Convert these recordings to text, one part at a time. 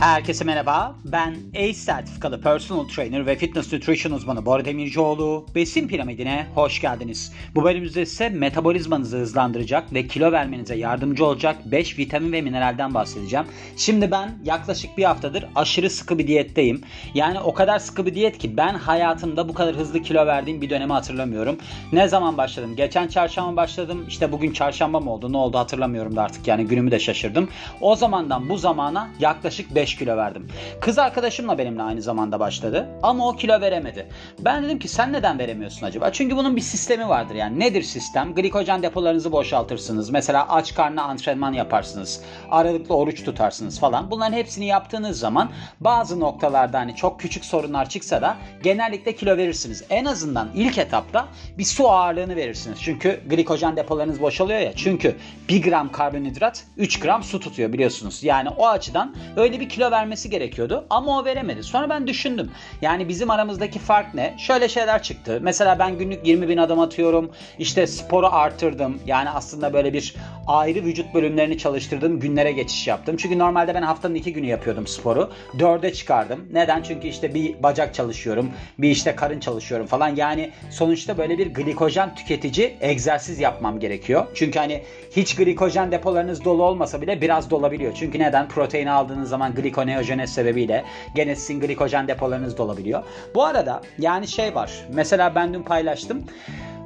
Herkese merhaba. Ben ACE sertifikalı personal trainer ve fitness nutrition uzmanı Bora Demircioğlu. Besin piramidine hoş geldiniz. Bu bölümümüzde ise metabolizmanızı hızlandıracak ve kilo vermenize yardımcı olacak 5 vitamin ve mineralden bahsedeceğim. Şimdi ben yaklaşık bir haftadır aşırı sıkı bir diyetteyim. Yani o kadar sıkı bir diyet ki ben hayatımda bu kadar hızlı kilo verdiğim bir dönemi hatırlamıyorum. Ne zaman başladım? Geçen çarşamba başladım. İşte bugün çarşamba mı oldu? Ne oldu hatırlamıyorum da artık yani günümü de şaşırdım. O zamandan bu zamana yaklaşık 5 kilo verdim. Kız arkadaşımla benimle aynı zamanda başladı ama o kilo veremedi. Ben dedim ki sen neden veremiyorsun acaba? Çünkü bunun bir sistemi vardır yani. Nedir sistem? Glikojen depolarınızı boşaltırsınız. Mesela aç karnına antrenman yaparsınız. Aralıklı oruç tutarsınız falan. Bunların hepsini yaptığınız zaman bazı noktalarda hani çok küçük sorunlar çıksa da genellikle kilo verirsiniz. En azından ilk etapta bir su ağırlığını verirsiniz. Çünkü glikojen depolarınız boşalıyor ya. Çünkü 1 gram karbonhidrat 3 gram su tutuyor biliyorsunuz. Yani o açıdan öyle bir kilo vermesi gerekiyordu ama o veremedi. Sonra ben düşündüm. Yani bizim aramızdaki fark ne? Şöyle şeyler çıktı. Mesela ben günlük 20 bin adım atıyorum. İşte sporu artırdım. Yani aslında böyle bir ayrı vücut bölümlerini çalıştırdığım günlere geçiş yaptım. Çünkü normalde ben haftanın iki günü yapıyordum sporu. Dörde çıkardım. Neden? Çünkü işte bir bacak çalışıyorum. Bir işte karın çalışıyorum falan. Yani sonuçta böyle bir glikojen tüketici egzersiz yapmam gerekiyor. Çünkü hani hiç glikojen depolarınız dolu olmasa bile biraz dolabiliyor. Çünkü neden? Protein aldığınız zaman glikoneojenez sebebiyle gene sizin glikojen depolarınız dolabiliyor. Bu arada yani şey var. Mesela ben dün paylaştım.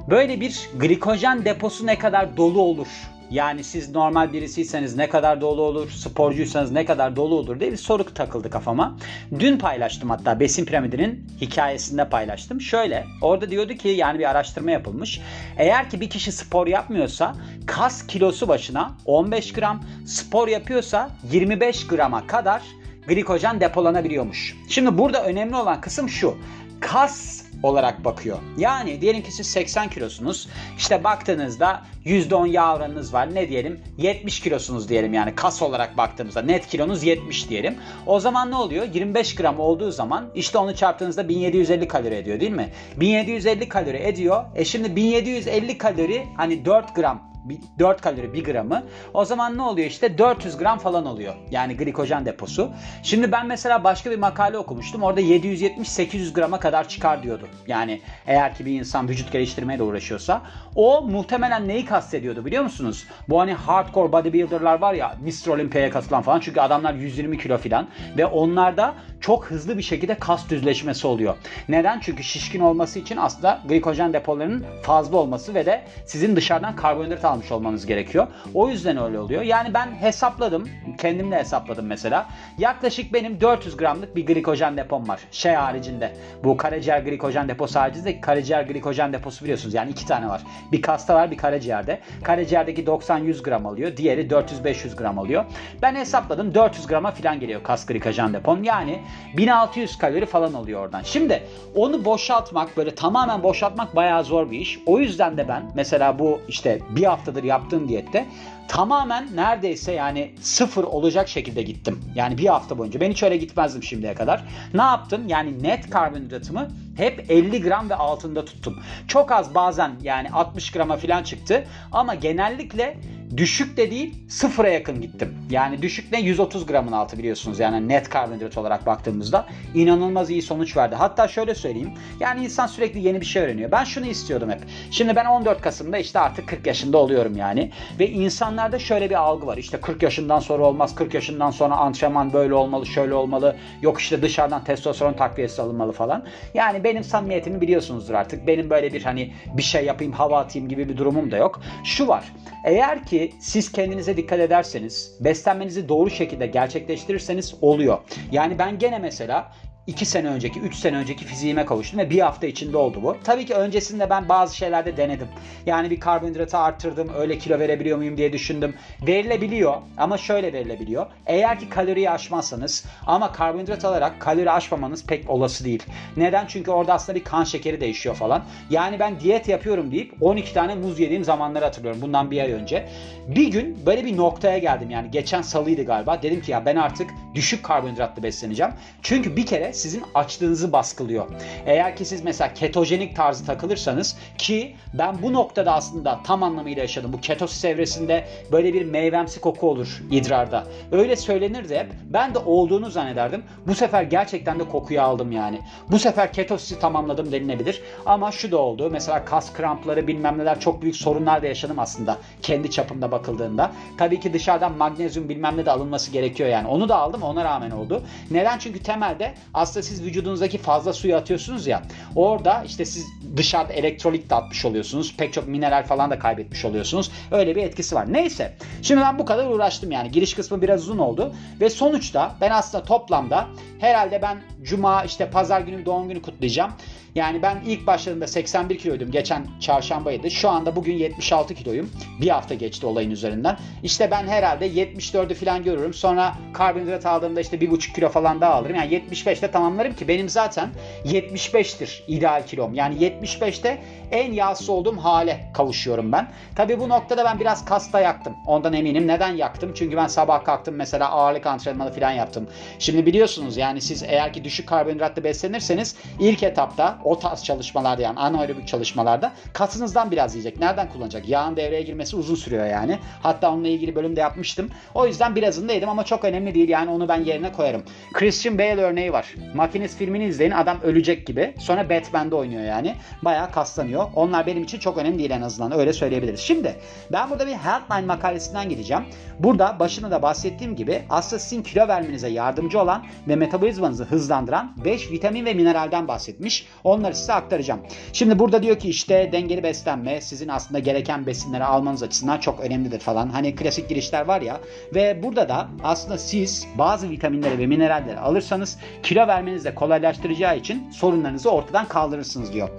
Böyle bir glikojen deposu ne kadar dolu olur? Yani siz normal birisiyseniz ne kadar dolu olur, sporcuysanız ne kadar dolu olur diye bir soru takıldı kafama. Dün paylaştım hatta besin piramidinin hikayesinde paylaştım. Şöyle orada diyordu ki yani bir araştırma yapılmış. Eğer ki bir kişi spor yapmıyorsa kas kilosu başına 15 gram, spor yapıyorsa 25 grama kadar glikojen depolanabiliyormuş. Şimdi burada önemli olan kısım şu. Kas olarak bakıyor. Yani diyelim ki siz 80 kilosunuz. İşte baktığınızda %10 yağ oranınız var. Ne diyelim? 70 kilosunuz diyelim yani kas olarak baktığımızda net kilonuz 70 diyelim. O zaman ne oluyor? 25 gram olduğu zaman işte onu çarptığınızda 1750 kalori ediyor değil mi? 1750 kalori ediyor. E şimdi 1750 kalori hani 4 gram 4 kalori 1 gramı. O zaman ne oluyor işte 400 gram falan oluyor. Yani glikojen deposu. Şimdi ben mesela başka bir makale okumuştum. Orada 770-800 grama kadar çıkar diyordu. Yani eğer ki bir insan vücut geliştirmeye de uğraşıyorsa. O muhtemelen neyi kastediyordu biliyor musunuz? Bu hani hardcore bodybuilderlar var ya Mr. Olympia'ya katılan falan. Çünkü adamlar 120 kilo falan. Ve onlarda çok hızlı bir şekilde kas düzleşmesi oluyor. Neden? Çünkü şişkin olması için aslında glikojen depolarının fazla olması ve de sizin dışarıdan karbonhidrat almış olmanız gerekiyor. O yüzden öyle oluyor. Yani ben hesapladım. Kendim de hesapladım mesela. Yaklaşık benim 400 gramlık bir glikojen depom var. Şey haricinde. Bu karaciğer glikojen deposu haricinde karaciğer glikojen deposu biliyorsunuz. Yani iki tane var. Bir kasta var bir karaciğerde. Karaciğerdeki 90-100 gram alıyor. Diğeri 400-500 gram alıyor. Ben hesapladım 400 grama falan geliyor kas glikojen depom. Yani 1600 kalori falan oluyor oradan. Şimdi onu boşaltmak böyle tamamen boşaltmak bayağı zor bir iş. O yüzden de ben mesela bu işte bir haftadır yaptığım diyette tamamen neredeyse yani sıfır olacak şekilde gittim. Yani bir hafta boyunca. Ben hiç öyle gitmezdim şimdiye kadar. Ne yaptım? Yani net karbonhidratımı hep 50 gram ve altında tuttum. Çok az bazen yani 60 grama falan çıktı. Ama genellikle düşük de değil sıfıra yakın gittim. Yani düşük ne 130 gramın altı biliyorsunuz yani net karbonhidrat olarak baktığımızda inanılmaz iyi sonuç verdi. Hatta şöyle söyleyeyim yani insan sürekli yeni bir şey öğreniyor. Ben şunu istiyordum hep. Şimdi ben 14 Kasım'da işte artık 40 yaşında oluyorum yani ve insanlarda şöyle bir algı var. İşte 40 yaşından sonra olmaz 40 yaşından sonra antrenman böyle olmalı şöyle olmalı yok işte dışarıdan testosteron takviyesi alınmalı falan. Yani benim samimiyetimi biliyorsunuzdur artık. Benim böyle bir hani bir şey yapayım hava atayım gibi bir durumum da yok. Şu var. Eğer ki siz kendinize dikkat ederseniz, beslenmenizi doğru şekilde gerçekleştirirseniz oluyor. Yani ben gene mesela 2 sene önceki, 3 sene önceki fiziğime kavuştum ve bir hafta içinde oldu bu. Tabii ki öncesinde ben bazı şeylerde denedim. Yani bir karbonhidratı arttırdım, öyle kilo verebiliyor muyum diye düşündüm. Verilebiliyor ama şöyle verilebiliyor. Eğer ki kaloriyi aşmazsanız ama karbonhidrat alarak kalori aşmamanız pek olası değil. Neden? Çünkü orada aslında bir kan şekeri değişiyor falan. Yani ben diyet yapıyorum deyip 12 tane muz yediğim zamanları hatırlıyorum bundan bir ay önce. Bir gün böyle bir noktaya geldim yani geçen salıydı galiba. Dedim ki ya ben artık düşük karbonhidratlı besleneceğim. Çünkü bir kere sizin açlığınızı baskılıyor. Eğer ki siz mesela ketojenik tarzı takılırsanız ki ben bu noktada aslında tam anlamıyla yaşadım. Bu ketosis evresinde böyle bir meyvemsi koku olur idrarda. Öyle söylenirdi hep. Ben de olduğunu zannederdim. Bu sefer gerçekten de kokuyu aldım yani. Bu sefer ketosisi tamamladım denilebilir. Ama şu da oldu. Mesela kas krampları bilmem neler çok büyük sorunlar da yaşadım aslında. Kendi çapımda bakıldığında. Tabii ki dışarıdan magnezyum bilmem ne de alınması gerekiyor yani. Onu da aldım ona rağmen oldu. Neden? Çünkü temelde aslında siz vücudunuzdaki fazla suyu atıyorsunuz ya. Orada işte siz dışarıda elektrolit de atmış oluyorsunuz. Pek çok mineral falan da kaybetmiş oluyorsunuz. Öyle bir etkisi var. Neyse. Şimdi ben bu kadar uğraştım yani. Giriş kısmı biraz uzun oldu. Ve sonuçta ben aslında toplamda herhalde ben cuma işte pazar günü doğum günü kutlayacağım. Yani ben ilk başladığımda 81 kiloydum. Geçen çarşambaydı. Şu anda bugün 76 kiloyum. Bir hafta geçti olayın üzerinden. İşte ben herhalde 74'ü falan görürüm. Sonra karbonhidrat aldığımda işte 1,5 kilo falan daha alırım. Yani 75'te tamamlarım ki benim zaten 75'tir ideal kilom. Yani 75'te en yağsız olduğum hale kavuşuyorum ben. Tabii bu noktada ben biraz kasta yaktım. Ondan eminim. Neden yaktım? Çünkü ben sabah kalktım mesela ağırlık antrenmanı falan yaptım. Şimdi biliyorsunuz yani siz eğer ki düşük karbonhidratlı beslenirseniz ilk etapta o tarz çalışmalarda yani anaerobik çalışmalarda kasınızdan biraz yiyecek. Nereden kullanacak? Yağın devreye girmesi uzun sürüyor yani. Hatta onunla ilgili bölümde yapmıştım. O yüzden birazını da yedim ama çok önemli değil. Yani onu ben yerine koyarım. Christian Bale örneği var. Makinist filmini izleyin. Adam ölecek gibi. Sonra Batman'de oynuyor yani. Bayağı kaslanıyor. Onlar benim için çok önemli değil en azından. Öyle söyleyebiliriz. Şimdi ben burada bir Healthline makalesinden gideceğim. Burada başında da bahsettiğim gibi aslında sizin kilo vermenize yardımcı olan ve metabolizmanızı hızlandıran 5 vitamin ve mineralden bahsetmiş. Onları size aktaracağım. Şimdi burada diyor ki işte dengeli beslenme sizin aslında gereken besinleri almanız açısından çok önemlidir falan. Hani klasik girişler var ya ve burada da aslında siz bazı vitaminleri ve mineralleri alırsanız kilo vermenizi de kolaylaştıracağı için sorunlarınızı ortadan kaldırırsınız diyor.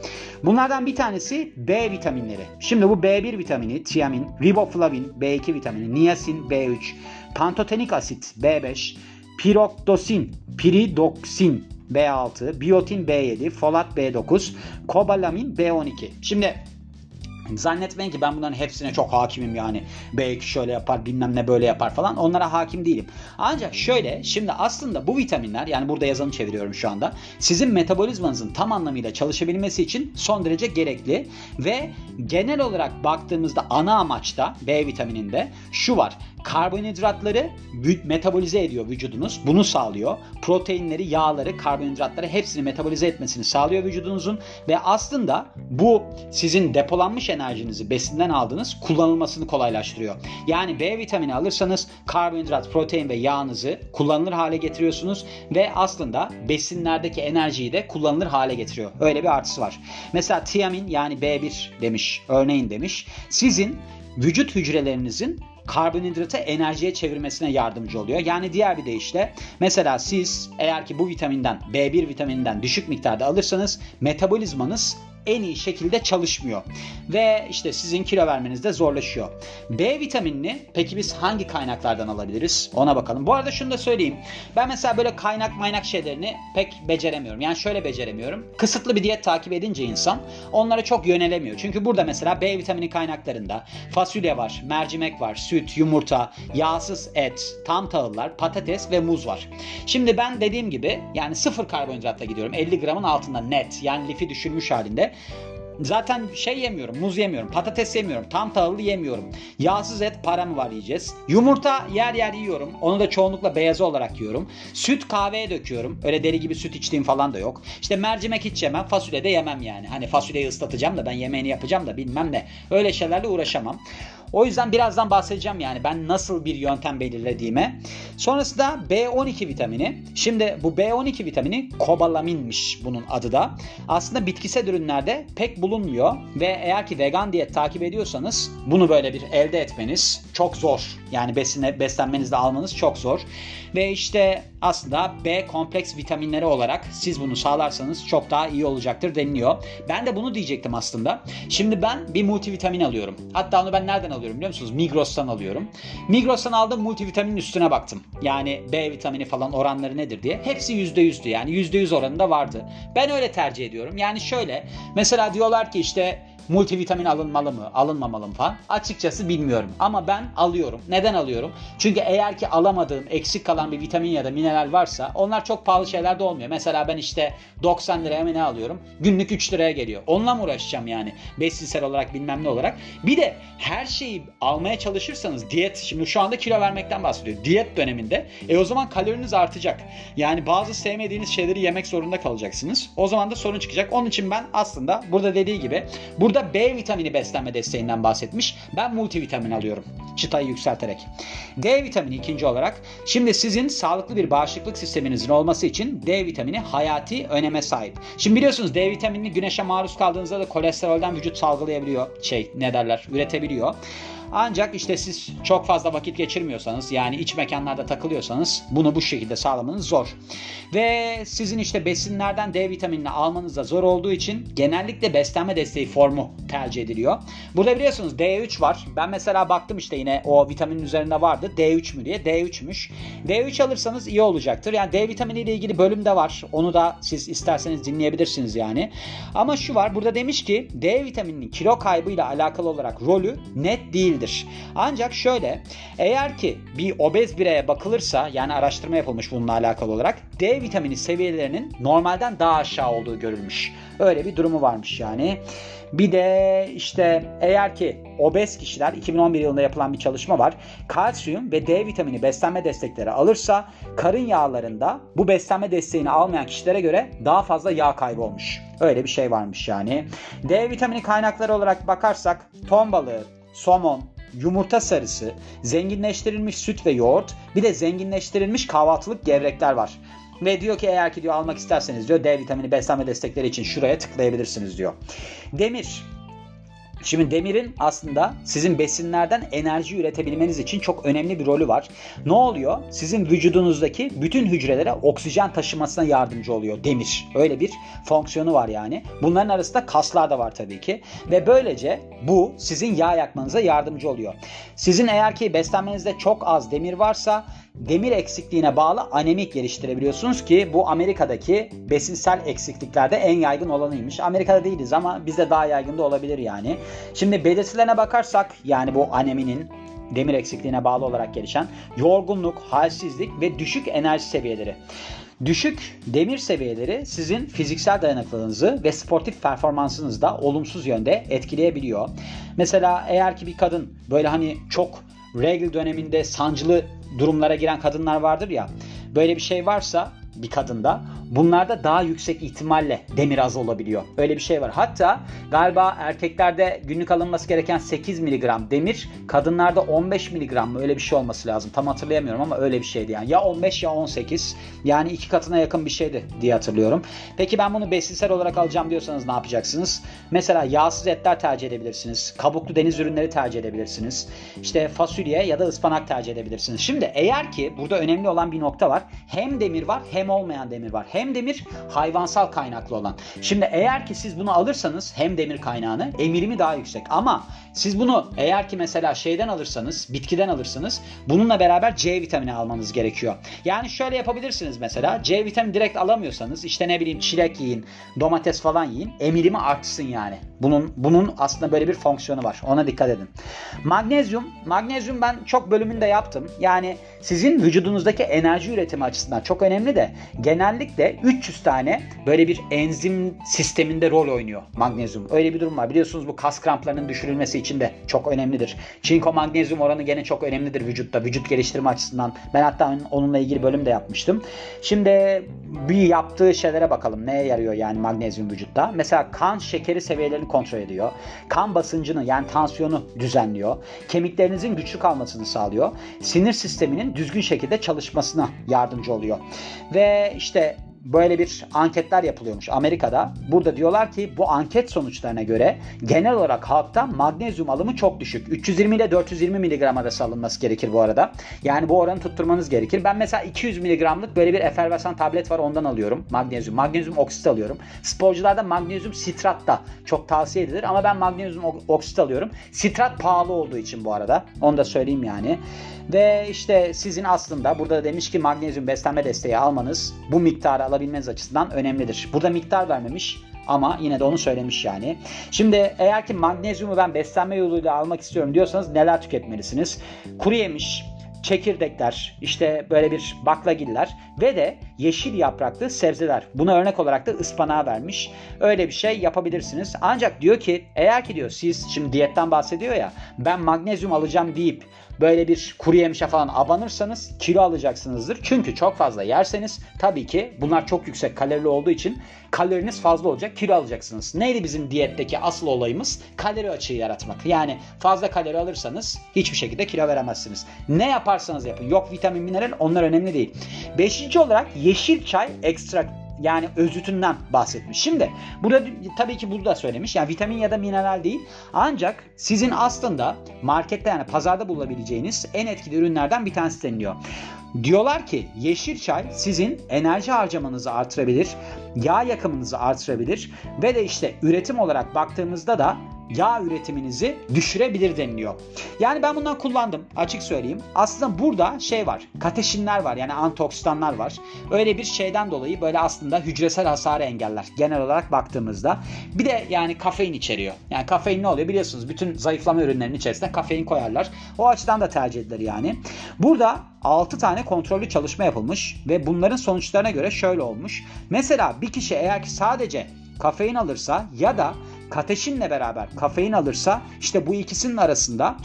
Bunlardan bir tanesi B vitaminleri. Şimdi bu B1 vitamini, tiamin, riboflavin, B2 vitamini, niasin, B3, pantotenik asit, B5, piroktosin, piridoksin, B6, biotin B7, folat B9, kobalamin B12. Şimdi Zannetmeyin ki ben bunların hepsine çok hakimim yani. Belki şöyle yapar bilmem ne böyle yapar falan. Onlara hakim değilim. Ancak şöyle şimdi aslında bu vitaminler yani burada yazanı çeviriyorum şu anda. Sizin metabolizmanızın tam anlamıyla çalışabilmesi için son derece gerekli. Ve genel olarak baktığımızda ana amaçta B vitamininde şu var karbonhidratları metabolize ediyor vücudunuz. Bunu sağlıyor. Proteinleri, yağları, karbonhidratları hepsini metabolize etmesini sağlıyor vücudunuzun ve aslında bu sizin depolanmış enerjinizi besinden aldığınız kullanılmasını kolaylaştırıyor. Yani B vitamini alırsanız karbonhidrat, protein ve yağınızı kullanılır hale getiriyorsunuz ve aslında besinlerdeki enerjiyi de kullanılır hale getiriyor. Öyle bir artısı var. Mesela tiamin yani B1 demiş, örneğin demiş. Sizin vücut hücrelerinizin karbonhidratı enerjiye çevirmesine yardımcı oluyor. Yani diğer bir deyişle mesela siz eğer ki bu vitaminden B1 vitamininden düşük miktarda alırsanız metabolizmanız en iyi şekilde çalışmıyor. Ve işte sizin kilo vermeniz de zorlaşıyor. B vitaminini peki biz hangi kaynaklardan alabiliriz? Ona bakalım. Bu arada şunu da söyleyeyim. Ben mesela böyle kaynak maynak şeylerini pek beceremiyorum. Yani şöyle beceremiyorum. Kısıtlı bir diyet takip edince insan onlara çok yönelemiyor. Çünkü burada mesela B vitamini kaynaklarında fasulye var, mercimek var, süt, yumurta, yağsız et, tam tahıllar, patates ve muz var. Şimdi ben dediğim gibi yani sıfır karbonhidratla gidiyorum. 50 gramın altında net yani lifi düşürmüş halinde Zaten şey yemiyorum, muz yemiyorum, patates yemiyorum, tam tahıllı yemiyorum. Yağsız et paramı var yiyeceğiz. Yumurta yer yer yiyorum. Onu da çoğunlukla beyazı olarak yiyorum. Süt kahveye döküyorum. Öyle deli gibi süt içtiğim falan da yok. İşte mercimek hiç yemem, fasulye de yemem yani. Hani fasulyeyi ıslatacağım da ben yemeğini yapacağım da bilmem ne. Öyle şeylerle uğraşamam. O yüzden birazdan bahsedeceğim yani ben nasıl bir yöntem belirlediğime. Sonrasında B12 vitamini. Şimdi bu B12 vitamini kobalaminmiş bunun adı da. Aslında bitkisel ürünlerde pek bulunmuyor ve eğer ki vegan diyet takip ediyorsanız bunu böyle bir elde etmeniz çok zor. Yani besine, beslenmenizde almanız çok zor. Ve işte aslında B kompleks vitaminleri olarak siz bunu sağlarsanız çok daha iyi olacaktır deniliyor. Ben de bunu diyecektim aslında. Şimdi ben bir multivitamin alıyorum. Hatta onu ben nereden alıyorum biliyor musunuz? Migros'tan alıyorum. Migros'tan aldığım multivitaminin üstüne baktım. Yani B vitamini falan oranları nedir diye. Hepsi %100'dü yani %100 oranında vardı. Ben öyle tercih ediyorum. Yani şöyle mesela diyorlar ki işte multivitamin alınmalı mı, alınmamalı mı falan? Açıkçası bilmiyorum. Ama ben alıyorum. Neden alıyorum? Çünkü eğer ki alamadığım, eksik kalan bir vitamin ya da mineral varsa onlar çok pahalı şeyler de olmuyor. Mesela ben işte 90 liraya mı ne alıyorum? Günlük 3 liraya geliyor. Onunla mı uğraşacağım yani? Besinsel olarak bilmem ne olarak. Bir de her şeyi almaya çalışırsanız diyet, şimdi şu anda kilo vermekten bahsediyor. Diyet döneminde. E o zaman kaloriniz artacak. Yani bazı sevmediğiniz şeyleri yemek zorunda kalacaksınız. O zaman da sorun çıkacak. Onun için ben aslında burada dediği gibi burada B vitamini beslenme desteğinden bahsetmiş. Ben multivitamin alıyorum. Çıtayı yükselterek. D vitamini ikinci olarak. Şimdi sizin sağlıklı bir bağışıklık sisteminizin olması için D vitamini hayati öneme sahip. Şimdi biliyorsunuz D vitaminini güneşe maruz kaldığınızda da kolesterolden vücut salgılayabiliyor. Şey ne derler üretebiliyor. Ancak işte siz çok fazla vakit geçirmiyorsanız yani iç mekanlarda takılıyorsanız bunu bu şekilde sağlamanız zor. Ve sizin işte besinlerden D vitaminini almanız da zor olduğu için genellikle beslenme desteği formu tercih ediliyor. Burada biliyorsunuz D3 var. Ben mesela baktım işte yine o vitaminin üzerinde vardı. D3 mü diye. D3'müş. D3 alırsanız iyi olacaktır. Yani D vitamini ile ilgili bölüm de var. Onu da siz isterseniz dinleyebilirsiniz yani. Ama şu var. Burada demiş ki D vitamininin kilo kaybıyla alakalı olarak rolü net değildir. Ancak şöyle eğer ki bir obez bireye bakılırsa yani araştırma yapılmış bununla alakalı olarak D vitamini seviyelerinin normalden daha aşağı olduğu görülmüş. Öyle bir durumu varmış yani. Bir de işte eğer ki obez kişiler 2011 yılında yapılan bir çalışma var. Kalsiyum ve D vitamini beslenme destekleri alırsa karın yağlarında bu beslenme desteğini almayan kişilere göre daha fazla yağ kaybı olmuş. Öyle bir şey varmış yani. D vitamini kaynakları olarak bakarsak ton balığı, somon, yumurta sarısı, zenginleştirilmiş süt ve yoğurt, bir de zenginleştirilmiş kahvaltılık gevrekler var. Ve diyor ki eğer ki diyor almak isterseniz diyor D vitamini beslenme destekleri için şuraya tıklayabilirsiniz diyor. Demir Şimdi demirin aslında sizin besinlerden enerji üretebilmeniz için çok önemli bir rolü var. Ne oluyor? Sizin vücudunuzdaki bütün hücrelere oksijen taşımasına yardımcı oluyor demir. Öyle bir fonksiyonu var yani. Bunların arasında kaslar da var tabii ki. Ve böylece bu sizin yağ yakmanıza yardımcı oluyor. Sizin eğer ki beslenmenizde çok az demir varsa demir eksikliğine bağlı anemik geliştirebiliyorsunuz ki bu Amerika'daki besinsel eksikliklerde en yaygın olanıymış. Amerika'da değiliz ama bizde daha yaygın da olabilir yani. Şimdi belirtilerine bakarsak yani bu aneminin demir eksikliğine bağlı olarak gelişen yorgunluk, halsizlik ve düşük enerji seviyeleri. Düşük demir seviyeleri sizin fiziksel dayanıklılığınızı ve sportif performansınızı da olumsuz yönde etkileyebiliyor. Mesela eğer ki bir kadın böyle hani çok regl döneminde sancılı durumlara giren kadınlar vardır ya. Böyle bir şey varsa bir kadında bunlarda daha yüksek ihtimalle demir az olabiliyor. Öyle bir şey var. Hatta galiba erkeklerde günlük alınması gereken 8 mg demir, kadınlarda 15 mg mı öyle bir şey olması lazım. Tam hatırlayamıyorum ama öyle bir şeydi yani. Ya 15 ya 18. Yani iki katına yakın bir şeydi diye hatırlıyorum. Peki ben bunu besinsel olarak alacağım diyorsanız ne yapacaksınız? Mesela yağsız etler tercih edebilirsiniz. Kabuklu deniz ürünleri tercih edebilirsiniz. İşte fasulye ya da ıspanak tercih edebilirsiniz. Şimdi eğer ki burada önemli olan bir nokta var. Hem demir var hem olmayan demir var hem demir hayvansal kaynaklı olan. Şimdi eğer ki siz bunu alırsanız hem demir kaynağını emirimi daha yüksek ama siz bunu eğer ki mesela şeyden alırsanız bitkiden alırsanız bununla beraber C vitamini almanız gerekiyor. Yani şöyle yapabilirsiniz mesela C vitamini direkt alamıyorsanız işte ne bileyim çilek yiyin domates falan yiyin emirimi artsın yani. Bunun bunun aslında böyle bir fonksiyonu var. Ona dikkat edin. Magnezyum, magnezyum ben çok bölümünde yaptım. Yani sizin vücudunuzdaki enerji üretimi açısından çok önemli de genellikle 300 tane böyle bir enzim sisteminde rol oynuyor magnezyum. Öyle bir durum var. Biliyorsunuz bu kas kramplarının düşürülmesi için de çok önemlidir. Çinko magnezyum oranı gene çok önemlidir vücutta. Vücut geliştirme açısından. Ben hatta onunla ilgili bölüm de yapmıştım. Şimdi bir yaptığı şeylere bakalım. Neye yarıyor yani magnezyum vücutta? Mesela kan şekeri seviyelerini kontrol ediyor. Kan basıncını yani tansiyonu düzenliyor. Kemiklerinizin güçlü kalmasını sağlıyor. Sinir sisteminin düzgün şekilde çalışmasına yardımcı oluyor. Ve işte böyle bir anketler yapılıyormuş Amerika'da. Burada diyorlar ki bu anket sonuçlarına göre genel olarak halkta magnezyum alımı çok düşük. 320 ile 420 mg arası alınması gerekir bu arada. Yani bu oranı tutturmanız gerekir. Ben mesela 200 mg'lık böyle bir efervesan tablet var ondan alıyorum. Magnezyum. Magnezyum oksit alıyorum. Sporcularda magnezyum sitrat da çok tavsiye edilir ama ben magnezyum oksit alıyorum. Sitrat pahalı olduğu için bu arada. Onu da söyleyeyim yani. Ve işte sizin aslında burada demiş ki magnezyum beslenme desteği almanız bu miktarı alabilmeniz açısından önemlidir. Burada miktar vermemiş ama yine de onu söylemiş yani. Şimdi eğer ki magnezyumu ben beslenme yoluyla almak istiyorum diyorsanız neler tüketmelisiniz? Kuru yemiş, çekirdekler, işte böyle bir baklagiller ve de yeşil yapraklı sebzeler. Buna örnek olarak da ıspanağı vermiş. Öyle bir şey yapabilirsiniz. Ancak diyor ki eğer ki diyor siz şimdi diyetten bahsediyor ya ben magnezyum alacağım deyip böyle bir kuru yemişe falan abanırsanız kilo alacaksınızdır. Çünkü çok fazla yerseniz tabii ki bunlar çok yüksek kalorili olduğu için kaloriniz fazla olacak kilo alacaksınız. Neydi bizim diyetteki asıl olayımız? Kalori açığı yaratmak. Yani fazla kalori alırsanız hiçbir şekilde kilo veremezsiniz. Ne yaparsanız yapın. Yok vitamin, mineral onlar önemli değil. Beşinci olarak yeşil çay ekstrak yani özütünden bahsetmiş. Şimdi burada tabii ki burada söylemiş. Yani vitamin ya da mineral değil. Ancak sizin aslında markette yani pazarda bulabileceğiniz en etkili ürünlerden bir tanesi deniliyor. Diyorlar ki yeşil çay sizin enerji harcamanızı artırabilir, yağ yakımınızı artırabilir ve de işte üretim olarak baktığımızda da yağ üretiminizi düşürebilir deniliyor. Yani ben bundan kullandım açık söyleyeyim. Aslında burada şey var. Kateşinler var yani antioksidanlar var. Öyle bir şeyden dolayı böyle aslında hücresel hasarı engeller. Genel olarak baktığımızda. Bir de yani kafein içeriyor. Yani kafein ne oluyor biliyorsunuz bütün zayıflama ürünlerinin içerisinde kafein koyarlar. O açıdan da tercih edilir yani. Burada 6 tane kontrollü çalışma yapılmış ve bunların sonuçlarına göre şöyle olmuş. Mesela bir kişi eğer ki sadece kafein alırsa ya da kateşinle beraber kafein alırsa işte bu ikisinin arasında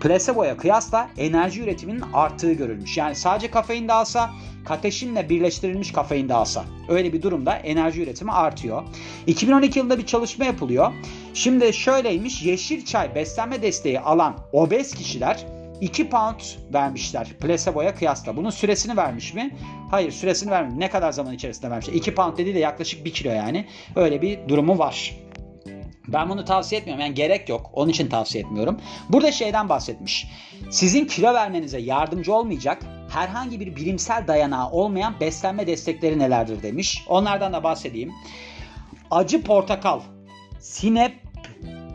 plaseboya kıyasla enerji üretiminin arttığı görülmüş. Yani sadece kafein de alsa kateşinle birleştirilmiş kafein de alsa öyle bir durumda enerji üretimi artıyor. 2012 yılında bir çalışma yapılıyor. Şimdi şöyleymiş yeşil çay beslenme desteği alan obez kişiler 2 pound vermişler plaseboya kıyasla. Bunun süresini vermiş mi? Hayır süresini vermemiş. Ne kadar zaman içerisinde vermiş? 2 pound dediği de yaklaşık 1 kilo yani. Öyle bir durumu var. Ben bunu tavsiye etmiyorum. Yani gerek yok. Onun için tavsiye etmiyorum. Burada şeyden bahsetmiş. Sizin kilo vermenize yardımcı olmayacak herhangi bir bilimsel dayanağı olmayan beslenme destekleri nelerdir demiş. Onlardan da bahsedeyim. Acı portakal,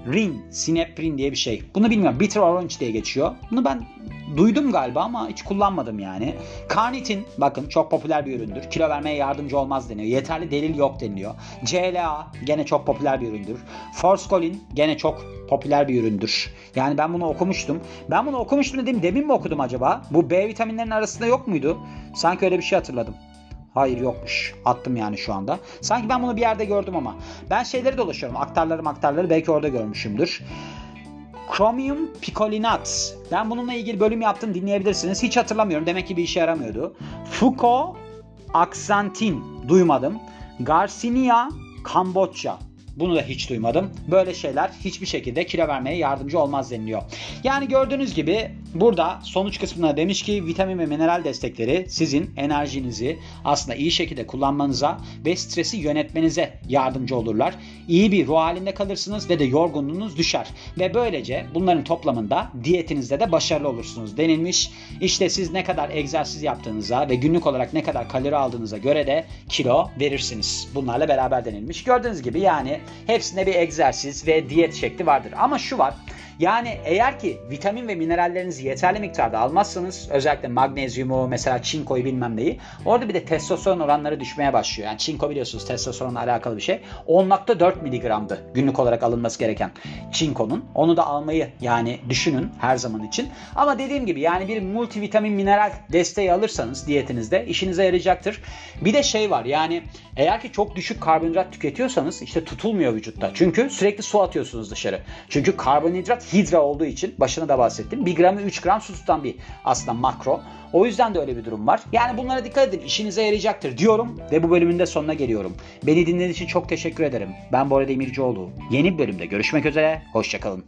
sineprin, sineprin diye bir şey. Bunu bilmiyorum. Bitter orange diye geçiyor. Bunu ben duydum galiba ama hiç kullanmadım yani. Carnitin bakın çok popüler bir üründür. Kilo vermeye yardımcı olmaz deniyor. Yeterli delil yok deniliyor. CLA gene çok popüler bir üründür. Forskolin gene çok popüler bir üründür. Yani ben bunu okumuştum. Ben bunu okumuştum dedim. Demin mi okudum acaba? Bu B vitaminlerinin arasında yok muydu? Sanki öyle bir şey hatırladım. Hayır yokmuş. Attım yani şu anda. Sanki ben bunu bir yerde gördüm ama. Ben şeyleri dolaşıyorum. Aktarları aktarları belki orada görmüşümdür. Chromium picolinat. Ben bununla ilgili bölüm yaptım dinleyebilirsiniz. Hiç hatırlamıyorum. Demek ki bir işe yaramıyordu. Fuko aksantin. Duymadım. Garcinia Kamboçya. Bunu da hiç duymadım. Böyle şeyler hiçbir şekilde kilo vermeye yardımcı olmaz deniliyor. Yani gördüğünüz gibi burada sonuç kısmına demiş ki vitamin ve mineral destekleri sizin enerjinizi aslında iyi şekilde kullanmanıza ve stresi yönetmenize yardımcı olurlar. İyi bir ruh halinde kalırsınız ve de yorgunluğunuz düşer. Ve böylece bunların toplamında diyetinizde de başarılı olursunuz denilmiş. İşte siz ne kadar egzersiz yaptığınıza ve günlük olarak ne kadar kalori aldığınıza göre de kilo verirsiniz. Bunlarla beraber denilmiş. Gördüğünüz gibi yani hepsinde bir egzersiz ve diyet şekli vardır. Ama şu var. Yani eğer ki vitamin ve minerallerinizi yeterli miktarda almazsanız özellikle magnezyumu mesela çinkoyu bilmem neyi orada bir de testosteron oranları düşmeye başlıyor. Yani çinko biliyorsunuz testosteronla alakalı bir şey. 10.4 miligramdı günlük olarak alınması gereken çinkonun. Onu da almayı yani düşünün her zaman için. Ama dediğim gibi yani bir multivitamin mineral desteği alırsanız diyetinizde işinize yarayacaktır. Bir de şey var yani eğer ki çok düşük karbonhidrat tüketiyorsanız işte tutulmuyor vücutta. Çünkü sürekli su atıyorsunuz dışarı. Çünkü karbonhidrat hidra olduğu için başını da bahsettim. 1 gramı 3 gram su tutan bir aslında makro. O yüzden de öyle bir durum var. Yani bunlara dikkat edin. İşinize yarayacaktır diyorum ve bu bölümün de sonuna geliyorum. Beni dinlediğiniz için çok teşekkür ederim. Ben Bora Demircioğlu. Yeni bir bölümde görüşmek üzere. Hoşçakalın.